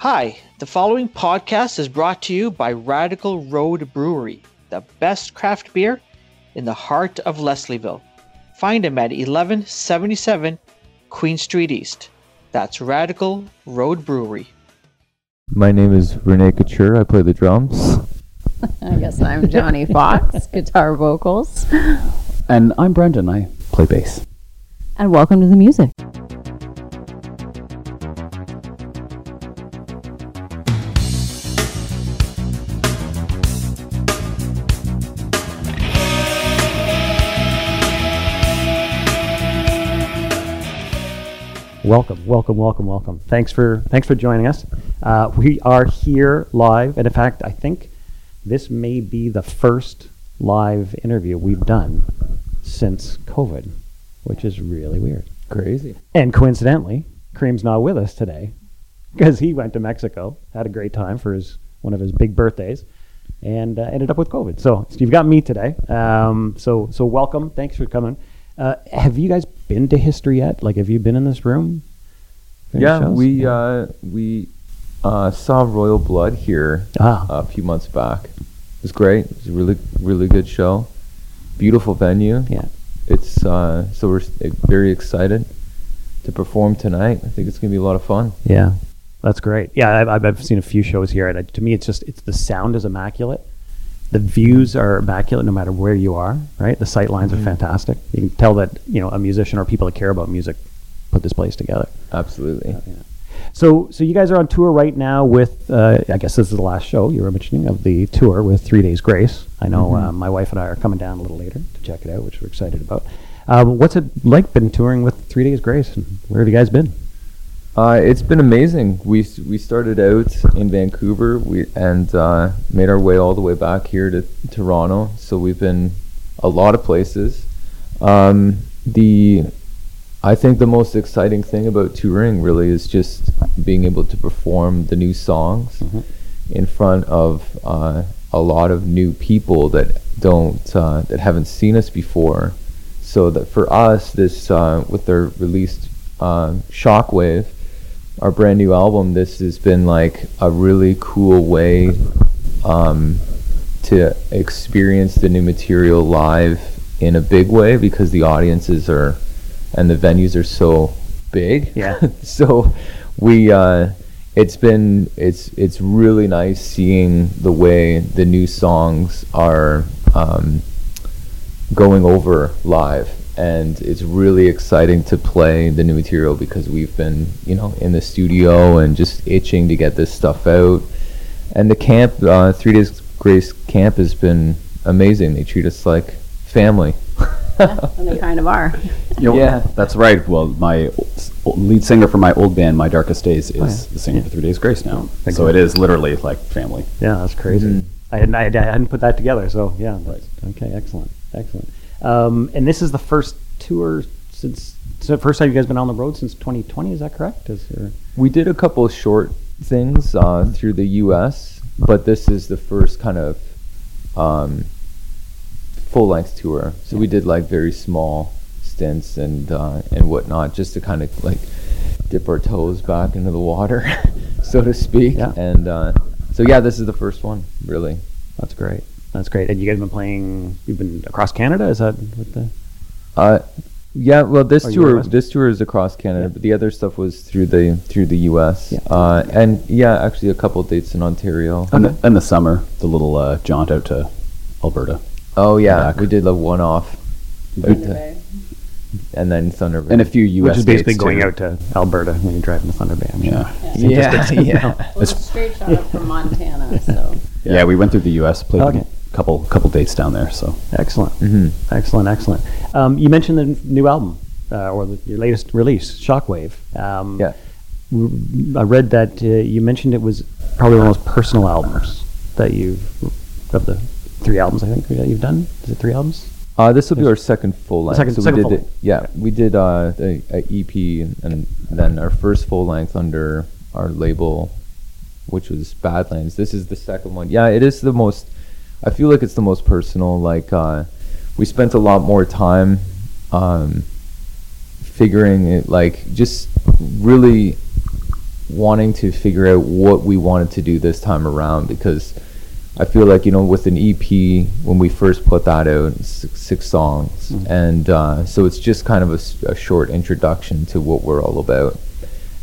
Hi, the following podcast is brought to you by Radical Road Brewery, the best craft beer in the heart of Leslieville. Find them at 1177 Queen Street East. That's Radical Road Brewery. My name is Renee Couture. I play the drums. I guess I'm Johnny Fox, guitar vocals. And I'm Brendan. I play bass. And welcome to the music. Welcome, welcome, welcome, welcome. Thanks for thanks for joining us. Uh, we are here live, and in fact, I think this may be the first live interview we've done since COVID, which is really weird. Crazy. And coincidentally, Cream's not with us today because he went to Mexico, had a great time for his one of his big birthdays, and uh, ended up with COVID. So you've got me today. Um, so so welcome. Thanks for coming. Uh, have you guys been to history yet? Like, have you been in this room? Yeah, shows? we uh, we uh, saw Royal Blood here Ah. a few months back. It was great. It was a really really good show. Beautiful venue. yeah. It's uh, so we're very excited to perform tonight. I think it's gonna be a lot of fun. Yeah, that's great. Yeah, I've, I've- I've seen a few shows here, and I, to me, it's just it's the sound is immaculate. The views are immaculate no matter where you are. Right, the sight lines are fantastic. You can tell that you know a musician or people that care about music put this place together. Absolutely. So, so you guys are on tour right now with, uh, I guess this is the last show you were mentioning of the tour with Three Days Grace. I know uh, my wife and I are coming down a little later to check it out, which we're excited about. Um, what's it like been touring with Three Days Grace, and where have you guys been? Uh, it's been amazing. We we started out in Vancouver, we and uh, made our way all the way back here to Toronto. So we've been a lot of places. Um, the I think the most exciting thing about touring really is just being able to perform the new songs in front of uh, a lot of new people that don't uh, that haven't seen us before. So that for us, this uh, with their released uh, Shockwave, our brand new album, this has been like a really cool way um, to experience the new material live in a big way because the audiences are and the venues are so big. Yeah. so we uh, it's been it's it's really nice seeing the way the new songs are um, going over live and it's really exciting to play the new material because we've been you know in the studio and just itching to get this stuff out and the camp uh, three days grace camp has been amazing they treat us like family And they kind of are. Oh, You know, Yeah. that's right. Well, my lead singer for my old band, My Darkest Days, is Oh, yeah. the singer for Three Days Grace now. Thank so you. it is literally like family. Yeah, that's crazy. Mhm. I, hadn't, I, I hadn't put that together, so yeah. That's, Okay, excellent, excellent. Um, and this is the first tour since. So the first time you guys been on the road since 2020. Is that correct? Is there, We did a couple of short things uh, through the U.S., but this is the first kind of um, full length tour. So we did like very small stints and uh, and whatnot, just to kind of like dip our toes back into the water, so to speak. Yeah. And uh, so yeah, this is the first one, really. that's great. That's great. And you guys have been playing? You've been across Canada. Is that what the? Uh, yeah, well, this Oh, tour West- this tour is across Canada, Yeah. but the other stuff was through the through the U.S. Yeah. Uh, and yeah, actually a couple dates in Ontario. And the, in the summer, the little uh, jaunt out to Alberta. Oh yeah, Back. we did a one off, and then Thunder Bay. And a few U.S. Which is basically going too. out to Alberta when you're driving to Thunder Bay. I'm sure. Yeah. yeah, yeah. Well, it's a straight shot up from Montana, so. yeah. we went through the U.S., played Okay. Couple couple dates down there. So Excellent. Mhm. Excellent, excellent. Um, you mentioned the new album, uh, or the, your latest release, Shockwave. Um, Yeah. I read that uh, you mentioned it was probably one of the most personal albums that you've, of the three albums, I think, that you've done. Is it three albums? Uh, this will be our second full length. second- so second we full did. Yeah, we did uh, a, a EP and then our first full length under our label, which was Badlands. This is the second one. Yeah, it is the most. I feel like it's the most personal. Like uh, we spent a lot more time um, figuring it, like just really wanting to figure out what we wanted to do this time around because I feel like you know with an EP when we first put that out six, six songs and uh, so it's just kind of a short introduction to what we're all about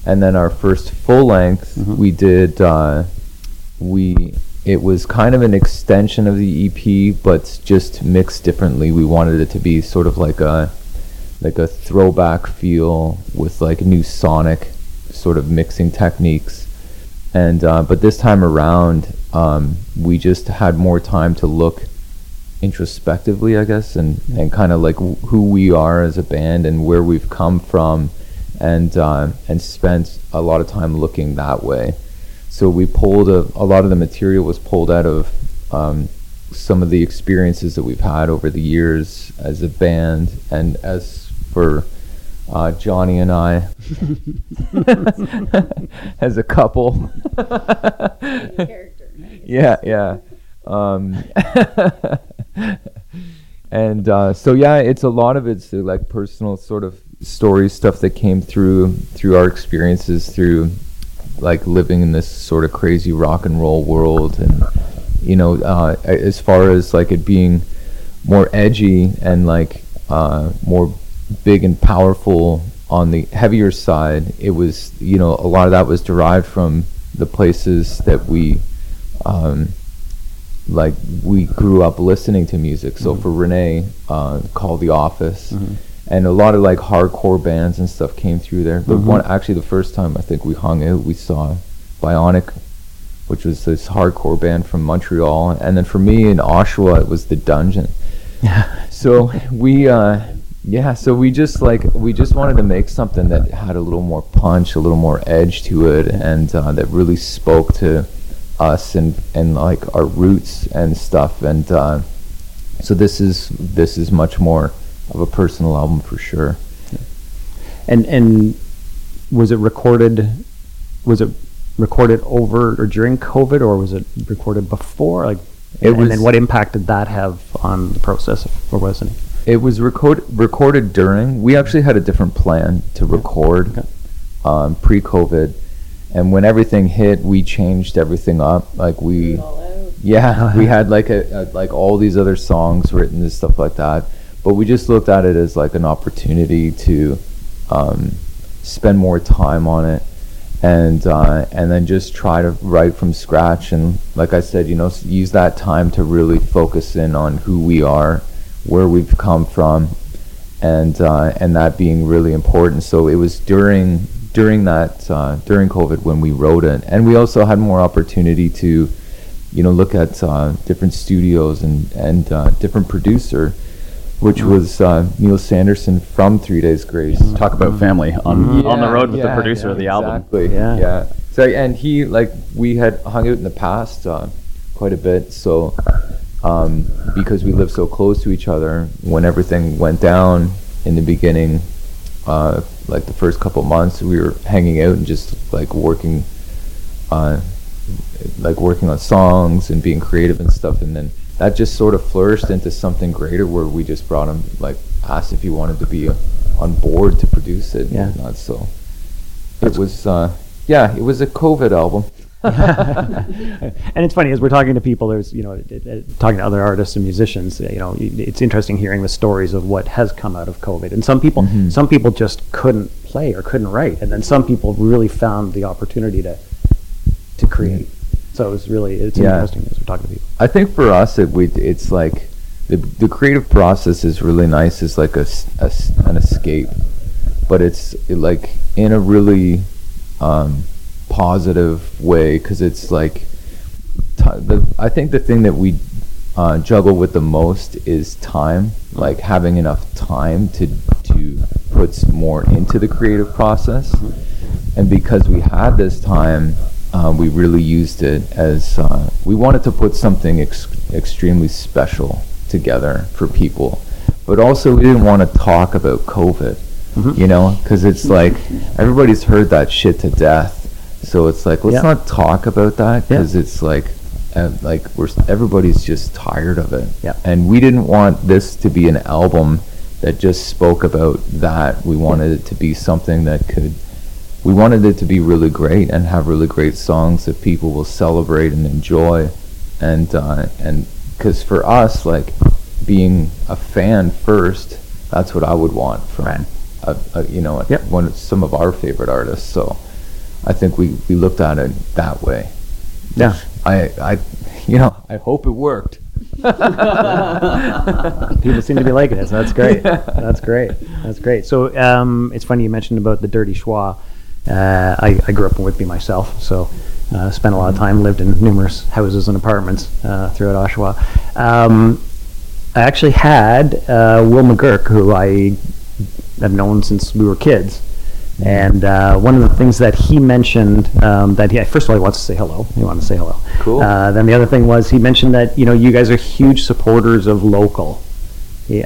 and then our first full length we did uh, we it was kind of an extension of the EP but just mixed differently. We wanted it to be sort of like a like a throwback feel with like new sonic sort of mixing techniques. And uh, but this time around um, we just had more time to look introspectively i guess and and kind of like w- who we are as a band and where we've come from and uh, and spent a lot of time looking that way so we pulled a, a lot of the material was pulled out of um, some of the experiences that we've had over the years as a band and as for uh, Johnny and I as a couple. yeah, yeah. Um, and uh, so yeah, it's a lot of it's uh, like personal sort of stories, stuff that came through through our experiences through like living in this sort of crazy rock and roll world and you know uh, as far as like it being more edgy and like uh, more big and powerful on the heavier side it was you know a lot of that was derived from the places that we um, like we grew up listening to music. So for renee uh, called the office and a lot of like hardcore bands and stuff came through there. But one actually the first time i think we hung out we saw bionic which was this hardcore band from montreal. And then for me in oshawa it was the dungeon. Yeah. so we uh yeah so we just like we just wanted to make something that had a little more punch a little more edge to it and uh, that really spoke to us and and like our roots and stuff. And uh so this is this is much more of a personal album for sure And and was it recorded? Was it recorded over or during COVID, or was it recorded before? Like, It and was- then what impact did that have on the process, or wasn't it? It was record, recorded during. We actually had a different plan to record Okay. um, pre-COVID, and when everything hit, we changed everything up. Like we, yeah, we had like a, a like all these other songs written and stuff like that. But we just looked at it as like an opportunity to um, spend more time on it, and uh, and then just try to write from scratch. And like I said, you know, use that time to really focus in on who we are, where we've come from, and uh, and that being really important. So it was during during that uh, during COVID when we wrote it, and we also had more opportunity to, you know, look at uh, different studios and and uh, different producer, which was uh, Neil Sanderson from Three Days Grace. Talk about family on on the road with the producer yeah, of the album. Exactly. Yeah. Yeah. So and he like we had hung out in the past uh, quite a bit. So um, because we lived so close to each other, when everything went down in the beginning, uh, like the first couple months, we were hanging out and just like working on like working on songs and being creative and stuff and then that just sort of flourished into something greater where we just brought him like asked if he wanted to be uh, on board to produce it Yeah. and whatnot, so it was uh yeah it was a covid album and it's funny as we're talking to people. There's you know it, it, talking to other artists and musicians. You know, it's interesting hearing the stories of what has come out of COVID. And some people, Mm-hmm. some people just couldn't play or couldn't write, and then some people really found the opportunity to to create. So it was really it's Yeah. interesting as we're talking to people. I think for us, it we it's like the the creative process is really nice. It's like a, a an escape, but it's like in a really um, positive way because it's like ti the I think the thing that we uh, juggle with the most is time, like having enough time to to put more into the creative process and because we had this time, uh, we really used it as uh, we wanted to put something ex- extremely special together for people, but also we didn't want to talk about COVID, you know, because it's like everybody's heard that shit to death, so it's like let's Yeah. not talk about that Yeah. because it's like. Uh, like we're everybody's just tired of it, Yeah. and we didn't want this to be an album that just spoke about that. We wanted it to be something that could we wanted it to be really great and have really great songs that people will celebrate and enjoy, and uh, and because for us, like being a fan first, that's what I would want from a, a, you know Yep. one of some of our favorite artists. So I think we we looked at it that way. Yeah. I I you know I hope it worked. People seem to be liking it. So that's great. That's great. That's great. So um, it's funny you mentioned about the Dirty Schwa. Uh, I, I grew up in Whitby myself, so uh, spent a lot of time, lived in numerous houses and apartments uh, throughout Oshawa. Um, I actually had uh, Will McGurk, who I have known since we were kids. And uh, one of the things that he mentioned um, that he first of all he wants to say hello. He wanted to say hello. Cool. Uh, then the other thing was he mentioned that you know you guys are huge supporters of local,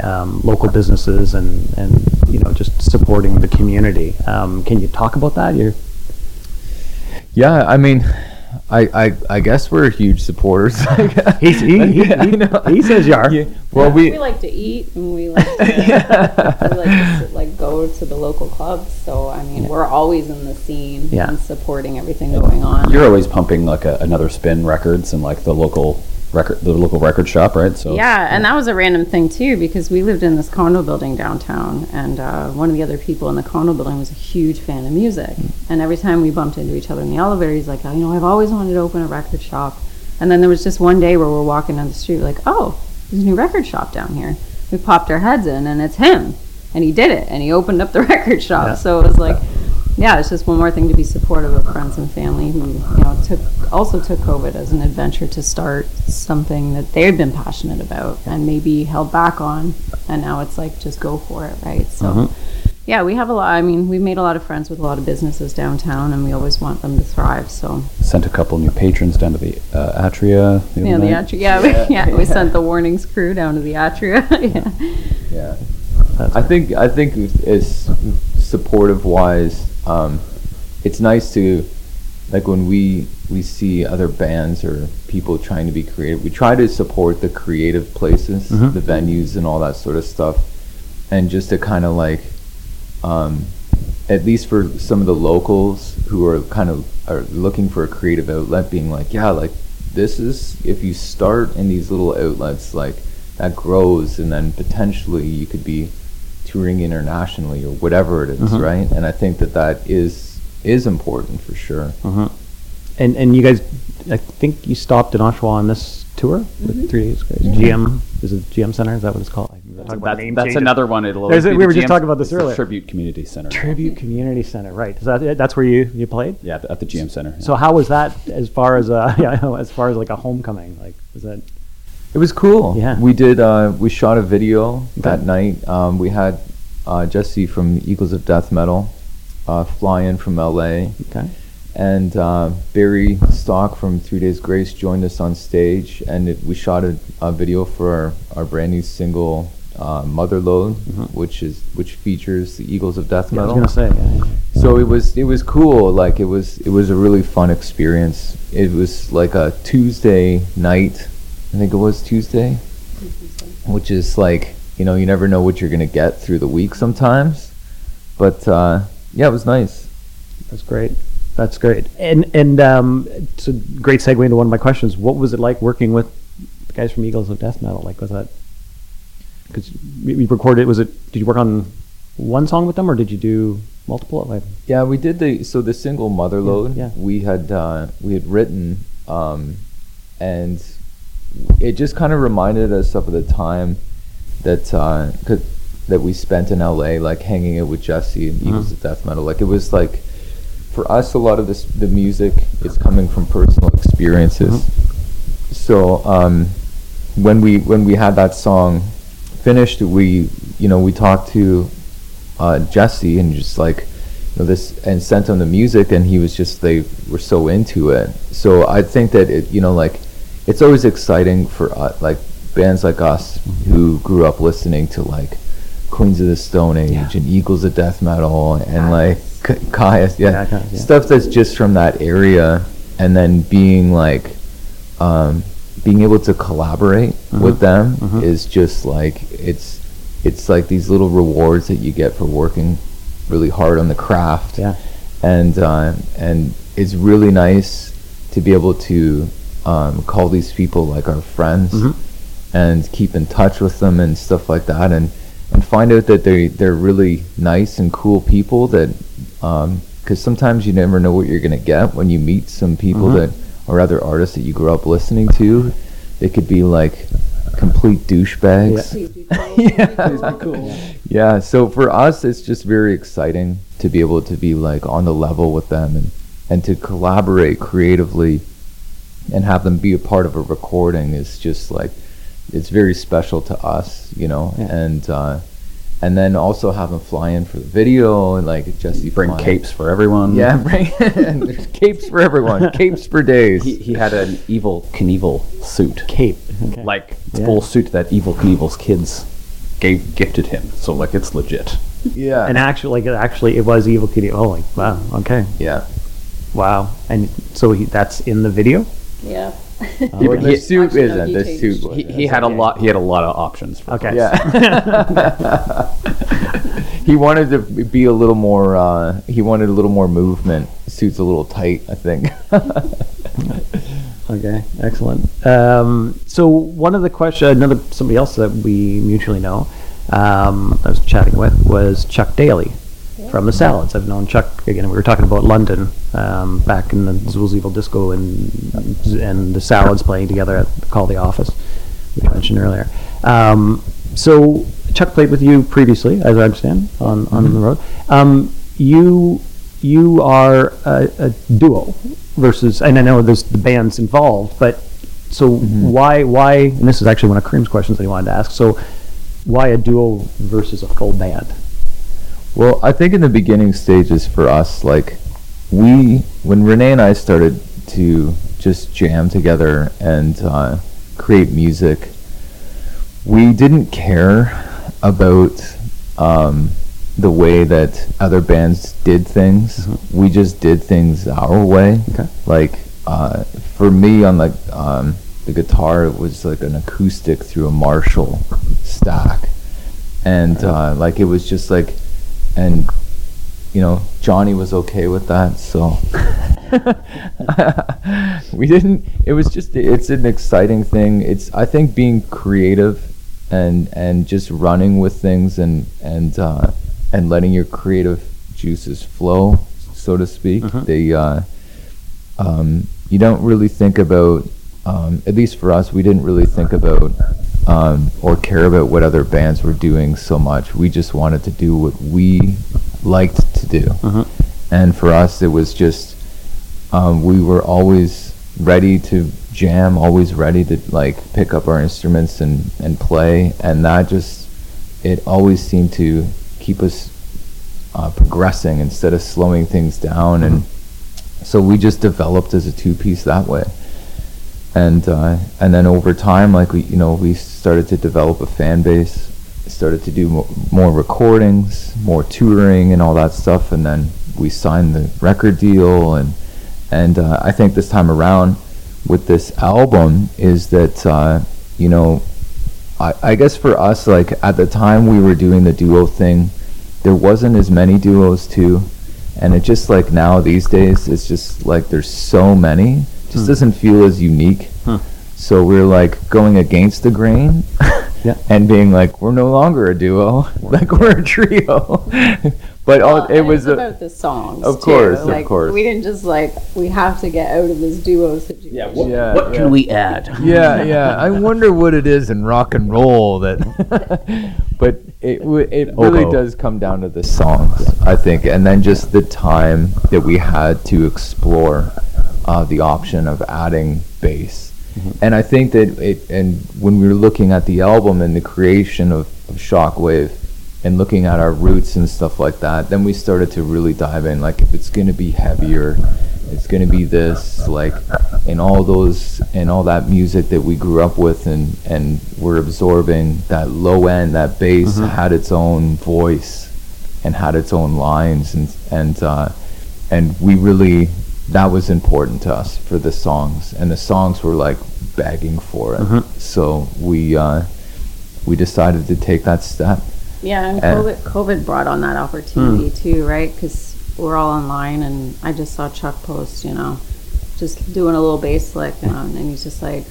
um, local businesses and and you know just supporting the community. Um, can you talk about that? You're, Yeah, I mean, I I, I guess we're huge supporters. he's, he, he, Yeah, he, he says you are. Yeah, Well, we, we like to eat and we like to, we like to like go to the local clubs. So I mean, we're always in the scene Yeah. and supporting everything going on. You're always pumping like a, another spin records and like the local record, the local record shop, right? So Yeah, and that was a random thing too because we lived in this condo building downtown, and uh, one of the other people in the condo building was a huge fan of music. And every time we bumped into each other in the elevator, he's like, oh, "You know, I've always wanted to open a record shop." And then there was just one day where we're walking down the street, like, "Oh, there's a new record shop down here." We popped our heads in, and it's him, and he did it, and he opened up the record shop. Yeah. So it was like. Yeah, it's just one more thing to be supportive of friends and family who, you know, took also took COVID as an adventure to start something that they'd been passionate about and maybe held back on, and now it's like just go for it, right? So, Mm-hmm. yeah, we have a lot. I mean, we've made a lot of friends with a lot of businesses downtown, and we always want them to thrive. So, sent a couple new patrons down to the uh, Atria. The yeah, the. Atria. Yeah, we, yeah, we sent the warnings crew down to the Atria. yeah. yeah. That's I think I think as supportive wise, um, it's nice to like when we we see other bands or people trying to be creative. We try to support the creative places, Mhm. the venues, and all that sort of stuff, and just to kind of like, um, at least for some of the locals who are kind of are looking for a creative outlet, being like, yeah, like this is if you start in these little outlets, like that grows, and then potentially you could be touring internationally or whatever it is, Mhm. right? And I think that that is is important for sure. Mhm. And and you guys, I think you stopped in Oshawa on this tour Mm-hmm. with three days. GM is it GM Center? Is that what it's called? Talk about That- name that's another one. It'll There's always a- we the were just GM talking about this it's earlier. Tribute Community Center. Tribute Community Center, right? Is that that's where you you played? Yeah, at the GM Center. yeah. So how was that as far as uh yeah as far as like a homecoming? Like was that It was cool. Yeah. We did. Uh, we shot a video that night. Um, we had uh, Jesse from Eagles of Death Metal uh, fly in from LA, okay? and uh, Barry Stock from Three Days Grace joined us on stage, and it, we shot a, a video for our, our brand new single. Uh, Motherload, Mhm. which is which features the Eagles of Death Yeah, I was Metal. gonna say yeah, yeah. So it was it was cool. Like it was it was a really fun experience. It was like a Tuesday night. I think it was Tuesday, which is like you know you never know what you're gonna get through the week sometimes. But uh, yeah, it was nice. That's great. That's great. And and um, it's a great segue into one of my questions. What was it like working with the guys from Eagles of Death Metal? Like, was that because we, recorded? Was it? Did you work on one song with them, or did you do multiple? Like, Yeah, we did the so the single Motherload. Yeah, yeah. We had uh, we had written, um, and it just kind of reminded us of the time that uh, that we spent in LA, like hanging out with Jesse and Eagles Mhm. of Death Metal. Like it was like for us, a lot of this the music is coming from personal experiences. So um, when we when we had that song finished, we you know we talked to uh, Jesse and just like you know, this and sent him the music and he was just they were so into it. So I think that it you know like it's always exciting for uh, like bands like us who grew up listening to like Queens of the Stone Age Yeah. and Eagles of Death Metal and like Kyuss, yeah, Yeah, yeah. stuff that's just from that area and then being like um, being able to collaborate Mhm. with them Mhm. is just like it's it's like these little rewards that you get for working really hard on the craft yeah, and uh, and it's really nice to be able to um, call these people like our friends mm-hmm. and keep in touch with them and stuff like that and and find out that they they're really nice and cool people that um, because sometimes you never know what you're gonna get when you meet some people mm-hmm. that or other artists that you grew up listening to. They could be like complete douchebags. Yeah. yeah, so for us, it's just very exciting to be able to be like on the level with them and, and to collaborate creatively and have them be a part of a recording is just like, it's very special to us, you know, Yeah. and, uh, and then also have them fly in for the video and like Jesse Bring flying- capes for everyone. Yeah, bring and there's capes for everyone, capes for days. He, he had an Evel Knievel suit. Cape. Okay. Like Yeah. full suit that Evel Knievel's kids gave gifted him. So like it's legit. yeah, and actually, like actually, it was Evil Kitty. Oh, like wow. Okay. yeah. Wow. And so he, that's in the video. Yeah. Well, the he- suit Actually, no, isn't. he The changed. suit. Was, He, he had a lot. He had a lot of options. For Okay. Yeah. he wanted to be a little more. Uh, he wanted a little more movement. Suit's a little tight, I think. Okay, excellent. Um, so one of the question, another somebody else that we mutually know, um, I was chatting with was Chuck Daly from the Salads. I've known Chuck again. We were talking about London um, back in the Zool's Evil Disco and and the Salads playing together at Call the Office, which I mentioned earlier. Um, so Chuck played with you previously, as I understand, on on the road. Um, you you are a, a duo versus, and I know there's the bands involved, but so why why? And this is actually one of Kareem's questions that he wanted to ask. So why a duo versus a full band? Well, I think in the beginning stages for us, like we, when Renee and I started to just jam together and uh, create music, we didn't care about um, the way that other bands did things. We just did things our way. Okay. Like uh, for me, on the um, the guitar, it was like an acoustic through a Marshall stack, and uh, like it was just like, and you know, Johnny was okay with that, so we didn't. It was just it's an exciting thing. It's I think being creative and and just running with things and and uh, and letting your creative juices flow, so to speak. They uh, um, you don't really think about um, at least for us we didn't really think about um, or care about what other bands were doing so much. We just wanted to do what we liked to do. And for us it was just um, we were always ready to jam always ready to like pick up our instruments and, and play. And that just it always seemed to keep us uh, progressing instead of slowing things down. And so we just developed as a two piece that way and uh, and then over time like we you know we started to develop a fan base started to do mo- more recordings more touring and all that stuff. And then we signed the record deal. And and uh, I think this time around with this album is that uh, you know I, I guess for us like at the time we were doing the duo thing there wasn't as many duos too. And it just like now these days it's just like there's so many just hmm. doesn't feel as unique so we're like going against the grain Yeah. and being like we're no longer a duo like we're a trio but all, Well, it was it's a, about the songs. Of too. course, of like, course. We didn't just like we have to get out of this duo situation. Yeah. What, Yeah, what yeah. can we add? yeah, yeah. I wonder what it is in rock and roll that. but it w- it really Oboe. does come down to the songs, I think, and then just the time that we had to explore uh, the option of adding bass. And I think that it, and when we were looking at the album and the creation of, of Shockwave, and looking at our roots and stuff like that, then we started to really dive in. Like, if it's gonna be heavier, it's gonna be this, like, and all those and all that music that we grew up with, and and we're absorbing that low end, that bass had its own voice, and had its own lines, and and uh, and we really that was important to us for the songs, and the songs were like begging for it. So we uh, we decided to take that step. Yeah, and Uh, COVID, COVID brought on that opportunity Hmm. too, right? Because we're all online, and I just saw Chuck post, you know, just doing a little bass lick, you know, and he's just like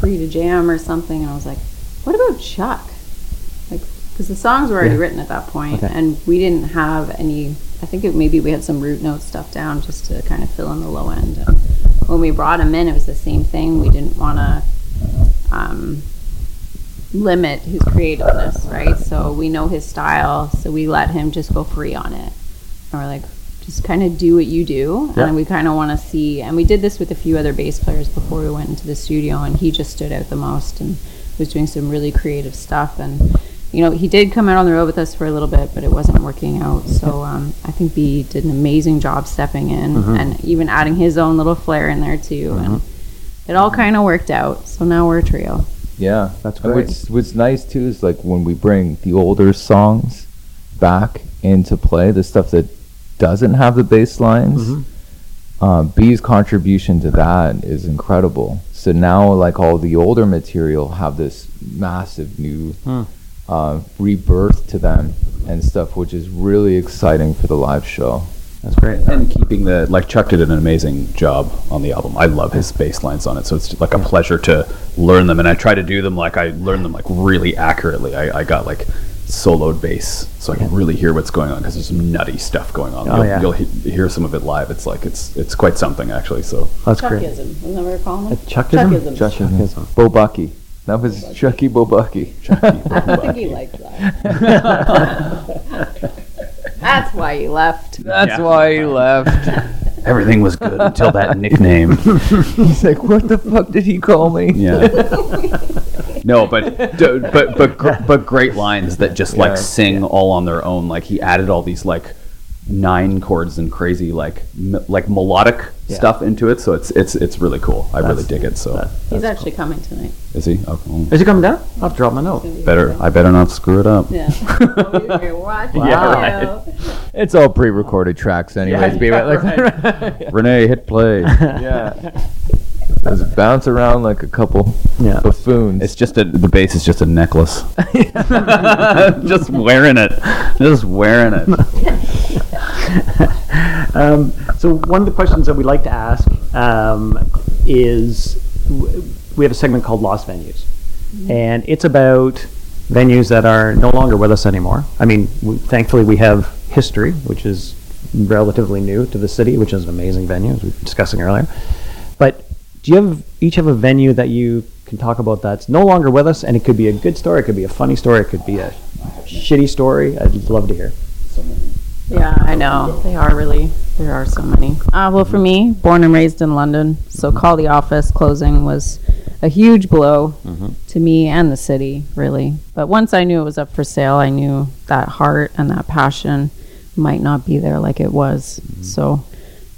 free to jam or something, and I was like, what about Chuck? Like, because the songs were already Yeah. written at that point, Okay. and we didn't have any. I think it, maybe we had some root note stuff down just to kind of fill in the low end. And when we brought him in, it was the same thing. We didn't want to um, limit his creativeness, right? So we know his style, so we let him just go free on it. And we're like, just kind of do what you do, and we kind of want to see. And we did this with a few other bass players before we went into the studio, and he just stood out the most and was doing some really creative stuff. And you know, he did come out on the road with us for a little bit, but it wasn't working out. So um, I think B did an amazing job stepping in and even adding his own little flair in there too, and it all kind of worked out. So now we're a trio. Yeah, That's great. What's, what's nice too is like when we bring the older songs back into play, the stuff that doesn't have the bass lines. Mm-hmm. Uh, B's contribution to that is incredible. So now, like all the older material, have this massive new Hmm. Uh, rebirth to them and stuff, which is really exciting for the live show. That's great. and keeping the like Chuck did an amazing job on the album. I love his bass lines on it, so it's like a pleasure to learn them. And I try to do them like I learn them like really accurately. I, I got like soloed bass, so I can really hear what's going on because there's some nutty stuff going on. Oh, you'll, yeah. you'll he- hear some of it live. It's like it's it's quite something actually. So That's great. Chuckism, isn't that what we're calling A him? Chuckism? Chuckism. Chuckism. Bo Bucky. That was Chucky Bo Bucky. I think he liked that. That's why he left. That's Yeah. why he left. everything was good until that nickname. He's like, what the fuck did he call me? Yeah. no, but d- but but gr- but great lines that just like Yeah. sing all on their own. Like he added all these like nine chords and crazy like m- like melodic Yeah. stuff into it. So it's it's it's really cool. I really dig it. So That- He's that's actually coming tonight. is he? Oh, well, Is he coming down? I'll drop my note. better. I better not screw it up. Yeah. Watch Yeah, out. It's all pre-recorded tracks, anyways. baby. Like, Renee, hit play. yeah. Just bounce around like a couple Yeah. buffoons. It's just a the bass is just a necklace. just wearing it. Just wearing it. Um, so one of the questions that we like to ask um, is we have a segment called Lost Venues, and it's about venues that are no longer with us anymore. I mean, we, thankfully we have history, which is relatively new to the city, which is an amazing venue, as we were discussing earlier. Do you have each have a venue that you can talk about that's no longer with us, and it could be a good story, it could be a funny story, it could be a shitty story. I'd love to hear. Yeah, I know. They are really, there are so many. Uh, well, for mm-hmm. me, born and raised in London, so Call the Office closing was a huge blow mm-hmm. to me and the city, really. But once I knew it was up for sale, I knew that heart and that passion might not be there like it was. Mm-hmm. So,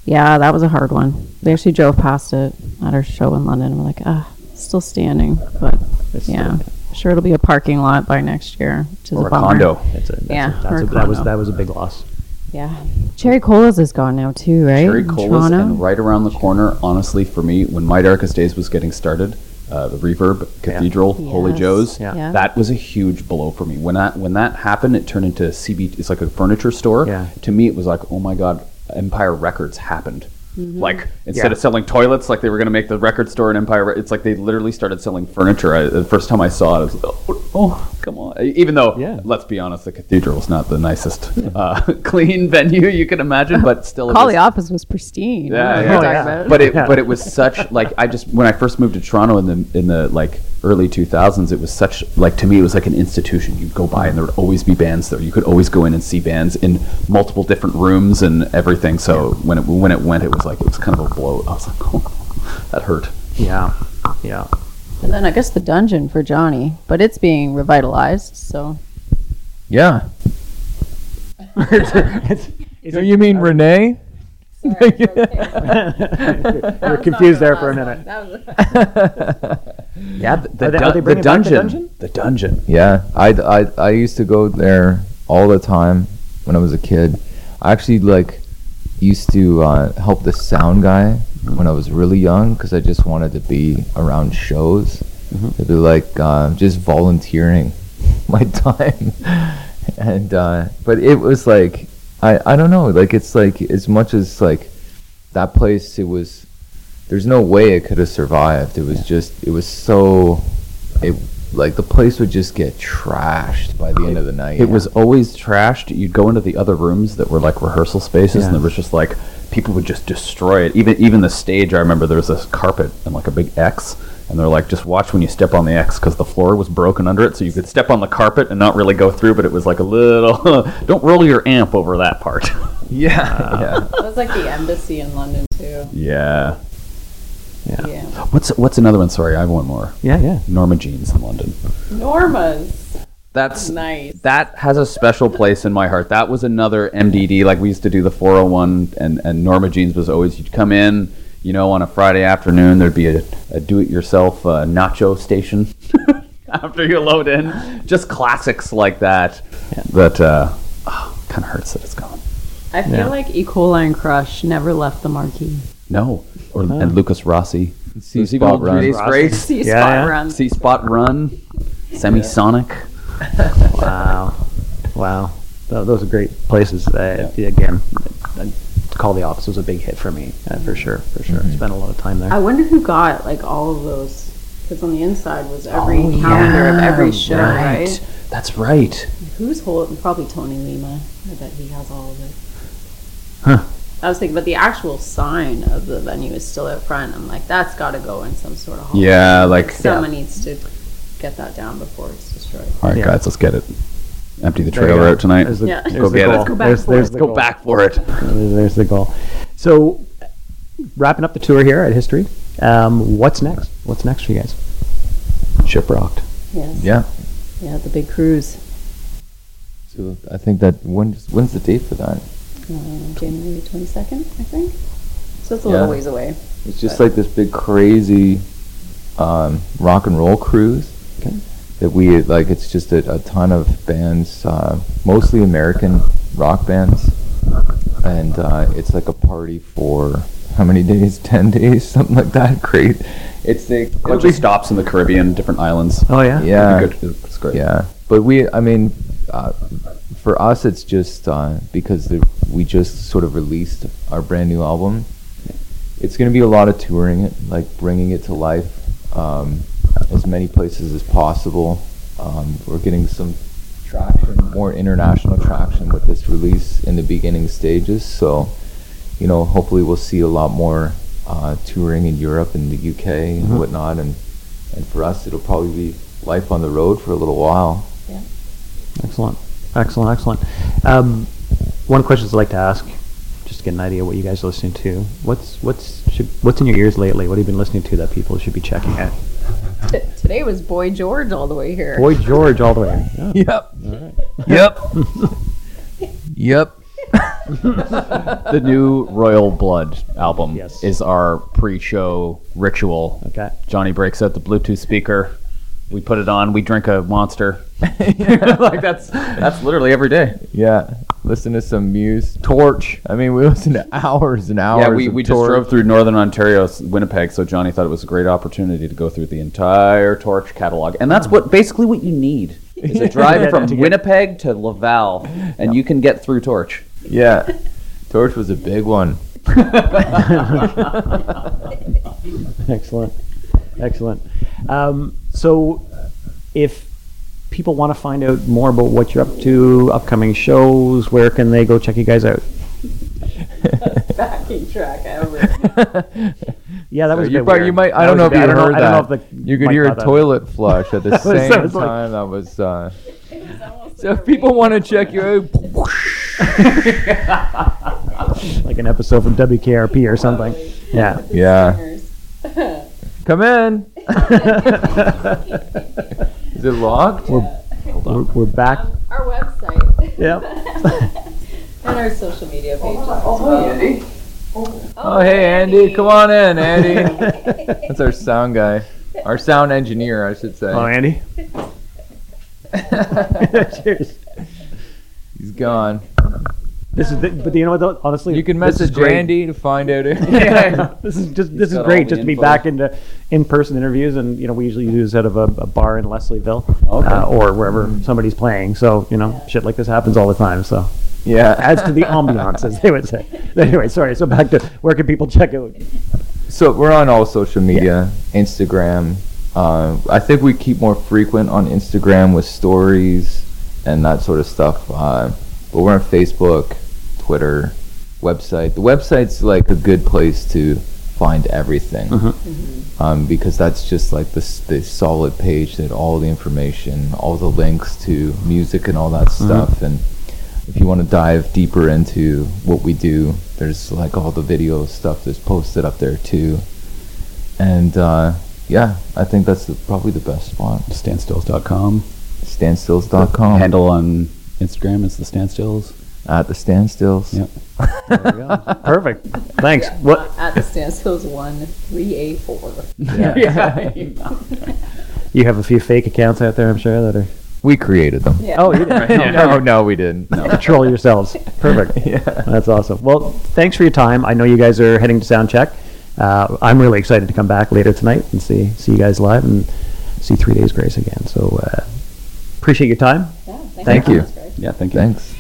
yeah, that was a hard one. We actually drove past it at our show in London, and we're like, ah, still standing. But It's yeah, sure it'll be a parking lot by next year, which is Or a bummer. condo. That's a, that's Yeah, a, that's or a, a that was that was a big loss. Yeah. Cherry Colas is gone now too, right? Cherry Colas, and right around the corner, honestly, for me, when My Darkest Days was getting started, uh, the Reverb Cathedral, Holy Yes. Joe's, Yeah. Yeah. that was a huge blow for me. When that when that happened, it turned into CB. It's like a furniture store. Yeah. To me, it was like, oh my god, Empire Records happened. Mm-hmm. Like instead Yeah. of selling toilets, like they were going to make the record store in Empire, it's like they literally started selling furniture. I, the first time I saw it, I was like, oh, oh, come on. Even though, Yeah. let's be honest, the cathedral is not the nicest uh, clean venue you can imagine, but still, it was- the Office was pristine. yeah, What are you yeah. talking yeah. But it, Yeah. but it was such like I just when I first moved to Toronto in the in the like early 2000s, it was such like to me it was like an institution. You'd go by and there would always be bands there. You could always go in and see bands in multiple different rooms and everything. So when it when it went, it was like it was kind of a blow. I was like, oh, that hurt. Yeah, yeah. and then I guess the dungeon for Johnny, but it's being revitalized. So yeah. It's- So you mean Renee? You're confused there for a minute. Yeah, the, the, Are they- dun- are they the bringing back the dungeon, dungeon? the dungeon. Yeah, I, I, I used to go there all the time when I was a kid. I actually like used to uh, help the sound guy when I was really young because I just wanted to be around shows. It'd be like uh, just volunteering my time, and uh, but it was like I I don't know. Like it's like as much as like that place. It was. There's no way it could have survived. It was just. It was so. It like the place would just get trashed by the end of the night. It was always trashed. You'd go into the other rooms that were like rehearsal spaces, and there was just like people would just destroy it. Even even the stage, I remember there was this carpet and like a big X, and they're like, just watch when you step on the X because the floor was broken under it, so you could step on the carpet and not really go through, but it was like a little. don't roll your amp over that part. yeah, uh. yeah. That was like the embassy in London too. yeah. Yeah. Yeah. What's what's another one? Sorry, I have one more. Yeah, yeah. Norma Jeans in London. Norma's. That's Nice. That has a special place in my heart. That was another MDD. Like we used to do the 401, and, and Norma Jeans was always you'd come in, you know, on a Friday afternoon. There'd be a, a do-it-yourself uh, nacho station after you load in. Just classics like that. That uh, oh, kind of hurts that it's gone. I feel Yeah. like E. coli and Crush never left the marquee. No, or and Lukas Rossi. See Spot Run. Three Days Yeah, spot yeah. run. See Spot Run. Semisonic. Wow. Wow. Those are great places. Uh, Again, uh, Call the Office was a big hit for me, uh, for sure, for sure. Spent a lot of time there. I wonder who got like all of those. Because on the inside was every Oh, calendar of every show, right? That's right. Who's holding? Probably Tony Lima. I bet he has all of it. Huh. I was thinking, but the actual sign of the venue is still out front. I'm like, that's got to go in some sort of hall. Yeah, like someone needs to get that down before it's destroyed. All right, Yeah. guys, let's get it. Empty the There you trailer go. out tonight. There's the, Yeah. there's Go the get it. goal. Let's go back there's, for there's it. the Go goal. back for it. There's there's the goal. So, wrapping up the tour here at History, um, what's next? What's next for you guys? Shiprocked. Yes. Yeah. Yeah, the big cruise. So I think that when's when's the date for that? Uh, January 22nd, I think. So it's a Yeah. little ways away. It's just like this big crazy um, rock and roll cruise Okay. That we like. It's just a, a ton of bands, uh, mostly American rock bands, and uh, it's like a party for how many days? Ten days, something like that. Great. It's the A bunch of stops in the Caribbean, different islands. Oh yeah. yeah. It'd be good. It's great. Yeah, but we, I mean, uh, for us, it's just uh, because the, we just sort of released our brand new album. It's going to be a lot of touring it, like bringing it to life, um, as many places as possible. Um, we're getting some traction, more international traction with this release in the beginning stages. So, you know, hopefully we'll see a lot more uh, touring in Europe and the UK and Mhm. whatnot. And and for us, it'll probably be life on the road for a little while. Yeah. Excellent. Excellent. Excellent. Um, one question I'd like to ask, just to get an idea what you guys are listening to. What's what's should, what's in your ears lately? What have you been listening to that people should be checking out? T- today was Boy George all the way here. Boy George all the way. Yeah. Yep. Yep. yep. The new Royal Blood album Yes. is our pre-show ritual. Okay. Johnny breaks out the Bluetooth speaker. We put it on. We drink a monster. like that's that's literally every day. Yeah. Listen to some Muse. Torch. I mean, we listen to hours and hours. Yeah, we, of we just Torch. drove through Northern Ontario, Winnipeg. So Johnny thought it was a great opportunity to go through the entire Torch catalog, and that's what basically what you need is a drive from to get- Winnipeg to Laval, and you can get through Torch. Yeah. Torch was a big one. Excellent. Excellent. Um, so, if people want to find out more about what you're up to, upcoming shows, where can they go check you guys out? Backing track ever. Yeah, that was a you, bit probably- weird. you might. I That don't know if bit- you I don't know- heard I that. don't know if the you could hear a caught that. toilet flush at the was- same that was like- time. That was. Uh, so if people want to check you out, like an episode from WKRP or something. Yeah. yeah, come in. Is it locked? We're, we're, we're back. Our website. Yep. and our social media pages. Oh, oh, Oh, hey Andy, come on in, Andy. That's our sound guy, our sound engineer, I should say. Oh, Andy. Cheers. He's gone. This is, the, but you know what? though? Honestly, You can message great. Andy to find out. yeah, this is just this is great the just to be info. back into in-person interviews, and you know we usually do this out of a, a bar in Leslieville Okay. uh, or wherever somebody's playing. So you know shit like this happens all the time. So Yeah. Adds to the ambiance, as they would say. Anyway, sorry. So back to where can people check out? So we're on all social media, Instagram. Uh, I think we keep more frequent on Instagram with stories and that sort of stuff. Uh, but we're on Facebook, Twitter, website. The website's like a good place to find everything um, because that's just like the, the solid page that all the information, all the links to music and all that stuff. And if you want to dive deeper into what we do, there's like all the video stuff that's posted up there too. And uh, yeah, I think that's the, probably the best spot. Standstills.com. Standstills.com. Handle on Instagram is the Standstills. At the standstills. Yep. There we go. Perfect. Thanks. What? At the standstills one three eight four. You have a few fake accounts out there, I'm sure, that are. We created them. Yeah. Oh, you did. no, no, we didn't. Control yourselves. Perfect. Yeah. That's awesome. Well, thanks for your time. I know you guys are heading to sound check. Uh, I'm really excited to come back later tonight and see see you guys live and see Three Days Grace again. So uh, appreciate your time. Yeah, Thank you. That's. Yeah, thank you. Thanks.